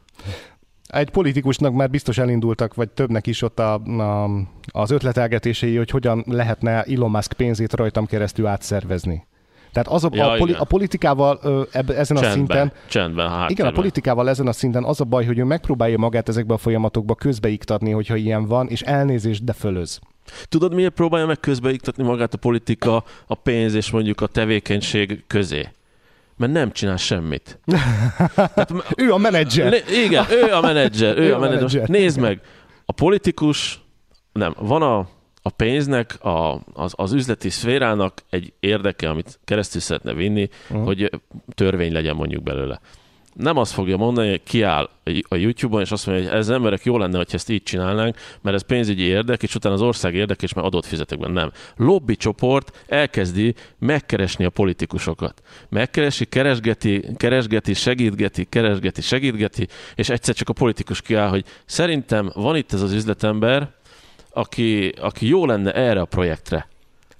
Egy politikusnak már biztos elindultak, vagy többnek is ott a, a, az ötletelgetései, hogy hogyan lehetne Elon Musk pénzét rajtam keresztül átszervezni. Tehát az a, ja, a, poli, a politikával ö, eb, ezen csendben, a szinten... Csendben, hát Igen, a politikával ezen a szinten az a baj, hogy ő megpróbálja magát ezekbe a folyamatokba közbeiktatni, hogyha ilyen van, és elnézést, de fölöz. Tudod, miért próbálja meg közbeiktatni magát a politika, a pénz és mondjuk a tevékenység közé? mert nem csinál semmit. Tehát, ő a menedzser. Igen, ő a menedzser. Ő, ő a menedzser. menedzser. Nézd meg, a politikus, nem, van a a pénznek, a, az, az üzleti szférának egy érdeke, amit keresztül szeretne vinni, uh-huh. hogy törvény legyen mondjuk belőle. Nem azt fogja mondani, hogy kiáll a YouTube-on, és azt mondja, hogy ez emberek jó lenne, hogy ezt így csinálnánk, mert ez pénzügyi érdek, és utána az ország érdek, és már adott fizetek benne. Nem. Lobby csoport elkezdi megkeresni a politikusokat. Megkeresi, keresgeti, keresgeti, segítgeti, keresgeti, segítgeti, és egyszer csak a politikus kiáll, hogy szerintem van itt ez az üzletember, aki, aki jó lenne erre a projektre.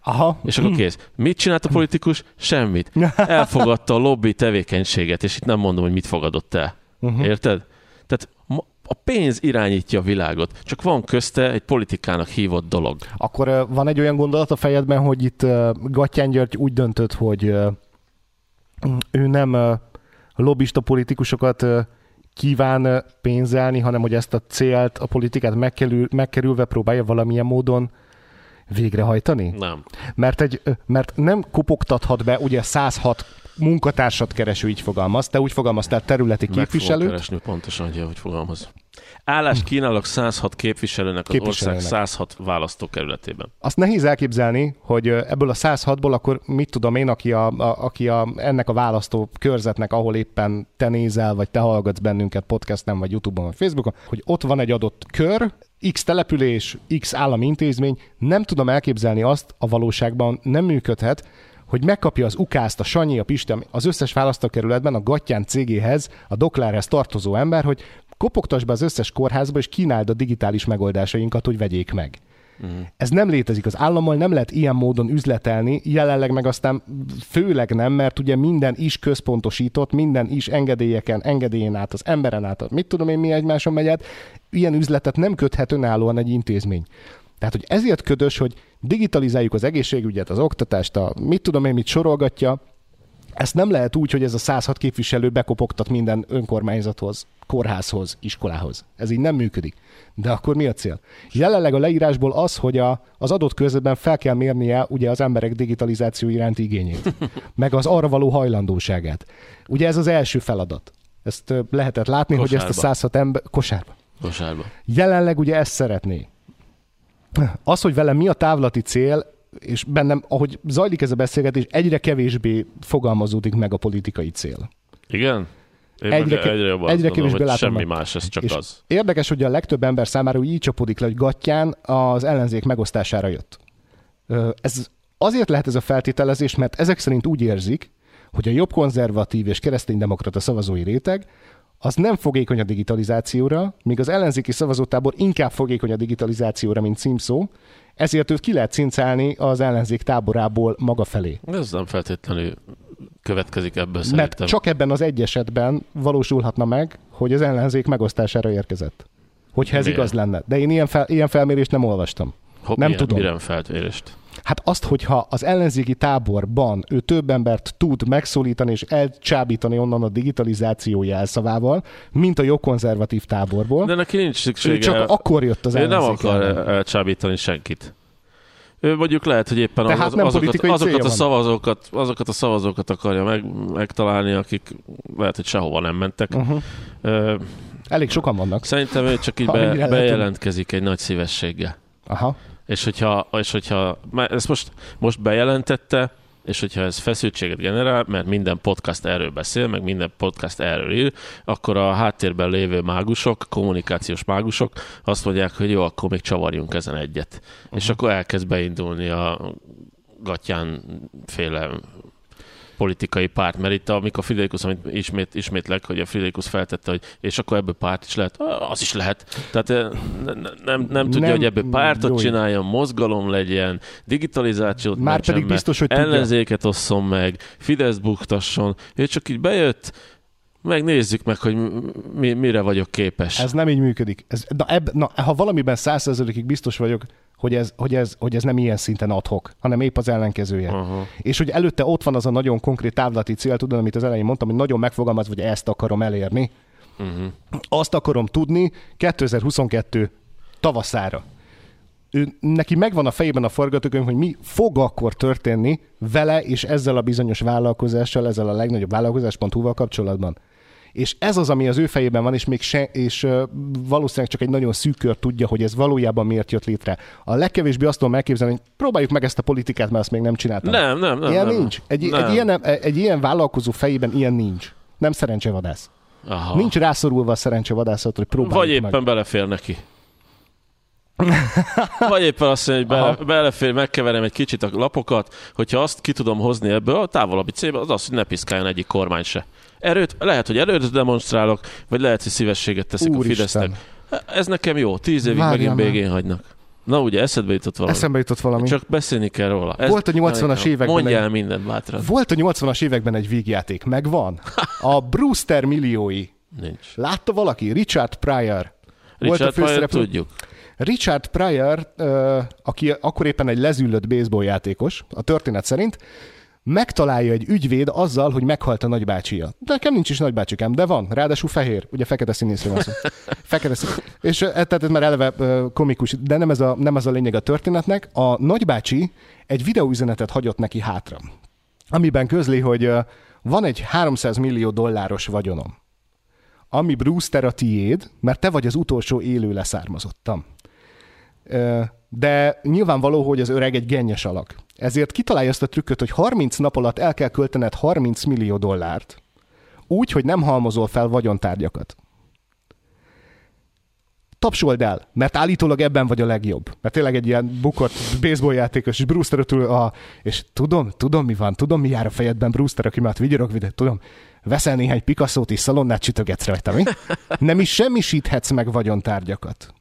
Aha. És akkor kész. Mit csinált a politikus? Semmit. Elfogadta a lobby tevékenységet, és itt nem mondom, hogy mit fogadott el. Uh-huh. Érted? Tehát a pénz irányítja a világot, csak van közte egy politikának hívott dolog. Akkor van egy olyan gondolat a fejedben, hogy itt Gattyán György úgy döntött, hogy ő nem lobbista politikusokat kíván pénzelni, hanem hogy ezt a célt, a politikát megkerül, megkerülve próbálja valamilyen módon végrehajtani? Nem. Mert, egy, mert nem kopogtathat be, ugye 106 munkatársat kereső így fogalmaz, te úgy fogalmaztál területi képviselő. Keresni pontosan, hogy fogalmaz. Állást kínálok 106 képviselőnek az ország 106 választókerületében. Azt nehéz elképzelni, hogy ebből a 106-ból akkor mit tudom én, aki, a, a, aki a, ennek a választó körzetnek, ahol éppen te nézel, vagy te hallgatsz bennünket podcasten, vagy Youtube-on, vagy Facebookon, hogy ott van egy adott kör, X település, X állami intézmény, nem tudom elképzelni azt, a valóságban nem működhet, hogy megkapja az ukászt a Sanyi, a Pisti, az összes választókerületben a Gattyán cégéhez, a Doklárhez tartozó ember, hogy kopogtass be az összes kórházba, és kínáld a digitális megoldásainkat, hogy vegyék meg. Uh-huh. Ez nem létezik. Az állammal nem lehet ilyen módon üzletelni, jelenleg meg aztán főleg nem, mert ugye minden is központosított, minden is engedélyeken, engedélyen át, az emberen át, mit tudom én, mi egymáson megy át. Ilyen üzletet nem köthet önállóan egy intézmény. Tehát, hogy ezért ködös, hogy digitalizáljuk az egészségügyet, az oktatást, a mit tudom én, mit sorolgatja, ezt nem lehet úgy, hogy ez a 106 képviselő bekopogtat minden önkormányzathoz, kórházhoz, iskolához. Ez így nem működik. De akkor mi a cél? Jelenleg a leírásból az, hogy a, az adott körzetben fel kell mérnie ugye az emberek digitalizáció iránti igényét, meg az arra való hajlandóságát. Ugye ez az első feladat. Ezt lehetett látni, Kosárba. hogy ezt a 106 ember... Kosárba. Kosárba. Jelenleg ugye ezt szeretné. Az, hogy velem mi a távlati cél, és bennem, ahogy zajlik ez a beszélgetés, egyre kevésbé fogalmazódik meg a politikai cél. Igen? Én egyre, egyre, jobban egyre kevésbé látom semmi meg. más, ez csak és az. Érdekes, hogy a legtöbb ember számára úgy így csapódik le, hogy Gattyán az ellenzék megosztására jött. Ez Azért lehet ez a feltételezés, mert ezek szerint úgy érzik, hogy a jobb konzervatív és kereszténydemokrata szavazói réteg az nem fogékony a digitalizációra, míg az ellenzéki szavazótábor inkább fogékony a digitalizációra, mint címszó, ezért őt ki lehet cincálni az ellenzék táborából maga felé. Ez nem feltétlenül következik ebből szerintem. Mert csak ebben az egy esetben valósulhatna meg, hogy az ellenzék megosztására érkezett. Hogyha ez Miért? igaz lenne. De én ilyen, fel, ilyen felmérést nem olvastam. Hopp, nem milyen, tudom. Mire feltvérést? Hát azt, hogyha az ellenzéki táborban ő több embert tud megszólítani és elcsábítani onnan a digitalizáció jelszavával, mint a jogkonzervatív táborból, De neki nincs ő szüksége. csak akkor jött az ő nem ellenzék akar ellen. elcsábítani senkit. Ő mondjuk lehet, hogy éppen Tehát az, nem azokat, azokat, a szavazókat, azokat a szavazókat akarja meg, megtalálni, akik lehet, hogy sehova nem mentek. Uh-huh. Ö, Elég sokan vannak. Szerintem ő csak így be, bejelentkezik egy nagy szívességgel. Aha. És hogyha, és hogyha már ezt most, most bejelentette, és hogyha ez feszültséget generál, mert minden podcast erről beszél, meg minden podcast erről ír, akkor a háttérben lévő mágusok, kommunikációs mágusok azt mondják, hogy jó, akkor még csavarjunk ezen egyet. Uh-huh. És akkor elkezd beindulni a gatyán féle politikai párt, mert itt amikor Friderikus, amit ismét, ismétlek, hogy a Friderikus feltette, hogy és akkor ebből párt is lehet, az is lehet. Tehát eh, ne- ne- nem, nem tudja, Nem, hogy ebből pártot jó. csináljon, mozgalom legyen, digitalizációt Már mentsen pedig biztos, hogy tudja. ellenzéket osszon meg, Fidesz buktasson, ő csak így bejött, megnézzük meg, hogy mi, mire vagyok képes. Ez nem így működik. Ez, na, ebb, na, ha valamiben százszerzelékig biztos vagyok, hogy ez, hogy, ez, hogy ez nem ilyen szinten adhok, hanem épp az ellenkezője. Aha. És hogy előtte ott van az a nagyon konkrét távlati cél, tudod, amit az elején mondtam, hogy nagyon megfogalmazva, hogy ezt akarom elérni. Uh-huh. Azt akarom tudni 2022 tavaszára. Ő, neki megvan a fejében a forgatókönyv, hogy mi fog akkor történni vele és ezzel a bizonyos vállalkozással, ezzel a legnagyobb vállalkozás.hu-val kapcsolatban. És ez az, ami az ő fejében van, és még se, és valószínűleg csak egy nagyon szűk kör tudja, hogy ez valójában miért jött létre. A legkevésbé azt tudom elképzelni, hogy próbáljuk meg ezt a politikát, mert azt még nem csináltam. Nem, nem, nem. ilyen nem. nincs. Egy, nem. egy, ilyen, egy ilyen vállalkozó fejében ilyen nincs. Nem szerencsevadász. Aha. Nincs rászorulva a szerencsevadászat, hogy próbáljuk Vagy éppen meg. belefér neki. Vagy éppen azt mondja, hogy bele, Aha. belefér, megkeverem egy kicsit a lapokat, hogyha azt ki tudom hozni ebből a távolabbi célba, az az, hogy ne piszkáljon egyik kormány se. Erőt, lehet, hogy erőt demonstrálok, vagy lehet, hogy szívességet teszek a Úristen. Fidesznek. Ez nekem jó, tíz évig Várjál megint végén hagynak. Na ugye, eszedbe jutott valami. Eszembe jutott valami. Csak beszélni kell róla. Volt a 80-as években Mondj egy- mindent bátran. Volt a 80-as években egy vígjáték, megvan. A Brewster milliói. Nincs. Látta valaki? Richard Pryor. Volt a Richard Pryor főszereplő. tudjuk. Richard Pryor, aki akkor éppen egy lezüllött baseball játékos, a történet szerint, megtalálja egy ügyvéd azzal, hogy meghalt a nagybácsia. De nekem nincs is nagybácsikám, de van. Ráadásul fehér. Ugye fekete színészről van szó. Fekete szín... És ö, tehát ez már eleve komikus, de nem ez, a, nem ez a lényeg a történetnek. A nagybácsi egy videóüzenetet hagyott neki hátra, amiben közli, hogy van egy 300 millió dolláros vagyonom, ami Brewster a tiéd, mert te vagy az utolsó élő leszármazottam. De nyilvánvaló, hogy az öreg egy gennyes alak. Ezért kitalálja azt a trükköt, hogy 30 nap alatt el kell költened 30 millió dollárt, úgy, hogy nem halmozol fel vagyontárgyakat. Tapsold el, mert állítólag ebben vagy a legjobb. Mert tényleg egy ilyen bukott baseballjátékos, és Brewster ott ül a... És tudom, tudom mi van, tudom mi jár a fejedben, Brewster, aki már vigyorog videót, tudom, veszel néhány Picasso-t és szalonnát sütögetsz rajta, mi? Nem is semmisíthetsz meg vagyontárgyakat.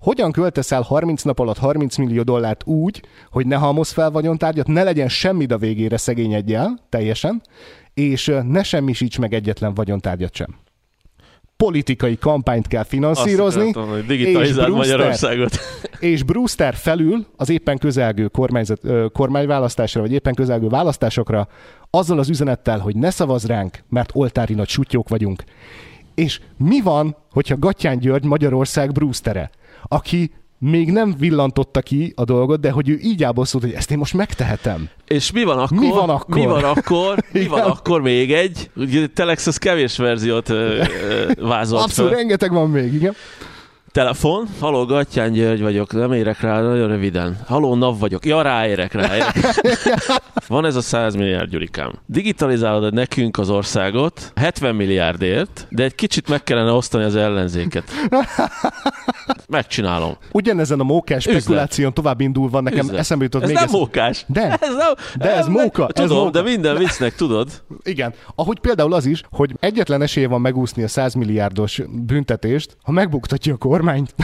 Hogyan költesz el 30 nap alatt 30 millió dollárt úgy, hogy ne halmoz fel vagyontárgyat, ne legyen semmid a végére szegényedj el, teljesen, és ne semmisíts meg egyetlen vagyontárgyat sem. Politikai kampányt kell Azt finanszírozni, akartam, hogy digitalizáld és Brewster- Magyarországot. és Brewster felül az éppen közelgő kormányzat, kormányválasztásra, vagy éppen közelgő választásokra azzal az üzenettel, hogy ne szavaz ránk, mert oltári nagy sutyók vagyunk. És mi van, hogyha Gattyán György Magyarország Brewstere, aki még nem villantotta ki a dolgot, de hogy ő így áboszult, hogy ezt én most megtehetem. És mi van akkor? Mi van akkor? Mi van akkor? Mi van akkor még egy? Ugye Telex az kevés verziót ö, ö, vázolt Abszolút, fel. rengeteg van még, igen. Telefon, haló Gattyán György vagyok, nem érek rá, nagyon röviden. Haló NAV vagyok, ja ráérek rá. Érek. Van ez a 100 milliárd gyurikám. Digitalizálod nekünk az országot 70 milliárdért, de egy kicsit meg kellene osztani az ellenzéket. Megcsinálom. Ugyanezen a mókás spekuláción tovább indulva nekem Üzlet. eszembe jutott Ez még nem ez... mókás. De. Ez nem, De ez móka, ez Tudom, móka. de minden viccnek tudod. Igen. Ahogy például az is, hogy egyetlen esélye van megúszni a 100 milliárdos büntetést, ha megbuktatja a kormányt.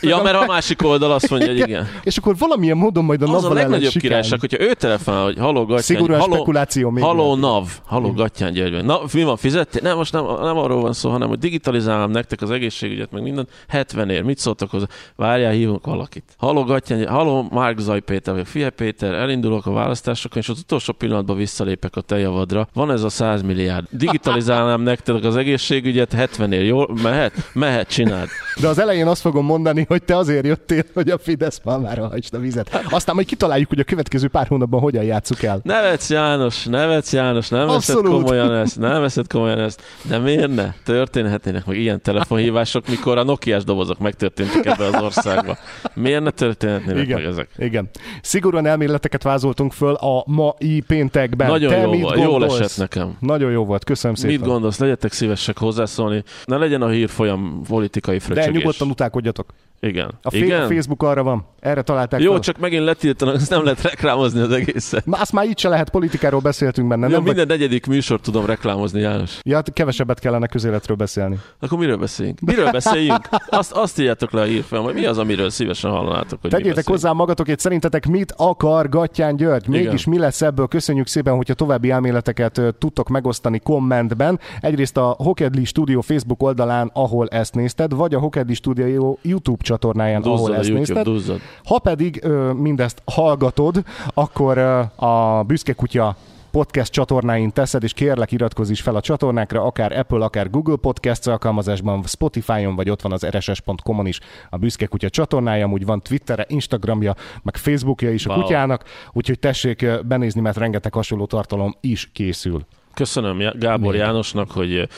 Ja, mert a másik oldal azt mondja, hogy igen. És akkor valamilyen módon majd a Az a NAV-val legnagyobb királyság, hogyha ő telefonál, hogy haló Gattyán, Szigorúan haló, spekuláció még haló. NAV, haló Gattyán György. Na, mi van, fizettél? Nem, most nem, nem arról van szó, hanem hogy digitalizálom nektek az egészségügyet, meg mindent 70 ér. Mit szóltak hozzá? Várjál, hívunk valakit. Haló Gattyán György, haló Márk Zaj Péter, vagy Fie Péter, elindulok a választásokon, és az utolsó pillanatban visszalépek a te javadra. Van ez a 100 milliárd. Digitalizálnám nektek az egészségügyet 70 ér. Jól mehet? Mehet, csináld. De az elején azt fogom mondani, hogy te azért jöttél, hogy a Fidesz malmára hagyd a vizet. Aztán majd kitaláljuk, hogy a következő pár hónapban hogyan játsszuk el. Nevetsz János, nevetsz János, nem veszed Abszolút. komolyan ezt, nem veszed komolyan ezt, de miért ne? Történhetnének meg ilyen telefonhívások, mikor a Nokiás dobozok megtörténtek ebbe az országba. Miért ne történhetnének Igen. meg ezek? Igen. Szigorúan elméleteket vázoltunk föl a mai péntekben. Nagyon Te jó mit volt, jól esett nekem. Nagyon jó volt, köszönöm szépen. Mit gondolsz? Legyetek szívesek hozzászólni. Ne legyen a hírfolyam politikai De fröcsögés. Nyugodtan utálkodjatok. Igen. A, Igen? a Facebook arra van. Erre találták Jó, fel. csak megint letiltanak, ezt nem lehet reklámozni az egészet. Na, azt már így se lehet, politikáról beszéltünk benne. Jó, nem vagy... minden negyedik műsort tudom reklámozni, János. Ja, kevesebbet kellene közéletről beszélni. Akkor miről beszéljünk? Miről beszéljünk? Azt, azt írjátok le a hírfolyam, hogy mi az, amiről szívesen hallanátok, hogy Tegyétek hozzá magatokét, szerintetek mit akar Gattyán György? Mégis mi lesz ebből? Köszönjük szépen, hogyha további elméleteket tudtok megosztani kommentben. Egyrészt a Hokedli Studio Facebook oldalán, ahol ezt nézted, vagy a Hokedli Studio YouTube csatornáján, ahol Duzzad a ezt YouTube, nézted. duzzad. Ha pedig ö, mindezt hallgatod, akkor ö, a Büszke Kutya podcast csatornáin teszed, és kérlek iratkozz is fel a csatornákra, akár Apple, akár Google Podcast alkalmazásban, Spotify-on, vagy ott van az rss.com-on is a Büszke Kutya csatornája, amúgy van Twittere, Instagramja, meg Facebookja is a Wow. kutyának, úgyhogy tessék benézni, mert rengeteg hasonló tartalom is készül. Köszönöm Gábor Még. Jánosnak, hogy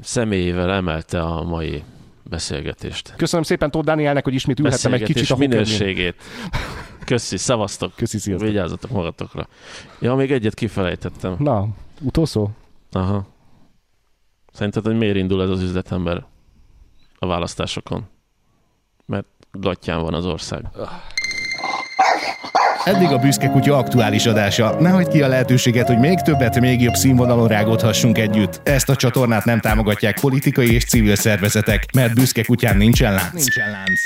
személyével emelte a mai beszélgetést. Köszönöm szépen Tóth Dánielnek, hogy ismét ülhettem egy kicsit a minőségét. Köszi, szavaztok. Köszi, sziasztok. Vigyázzatok magatokra. Ja, még egyet kifelejtettem. Na, utolsó? Aha. Szerinted, hogy miért indul ez az üzletember a választásokon? Mert gattyán van az ország. Eddig a Büszke Kutya aktuális adása. Ne hagyd ki a lehetőséget, hogy még többet, még jobb színvonalon rágódhassunk együtt. Ezt a csatornát nem támogatják politikai és civil szervezetek, mert Büszke Kutyán nincsen lánc. Nincsen lánc.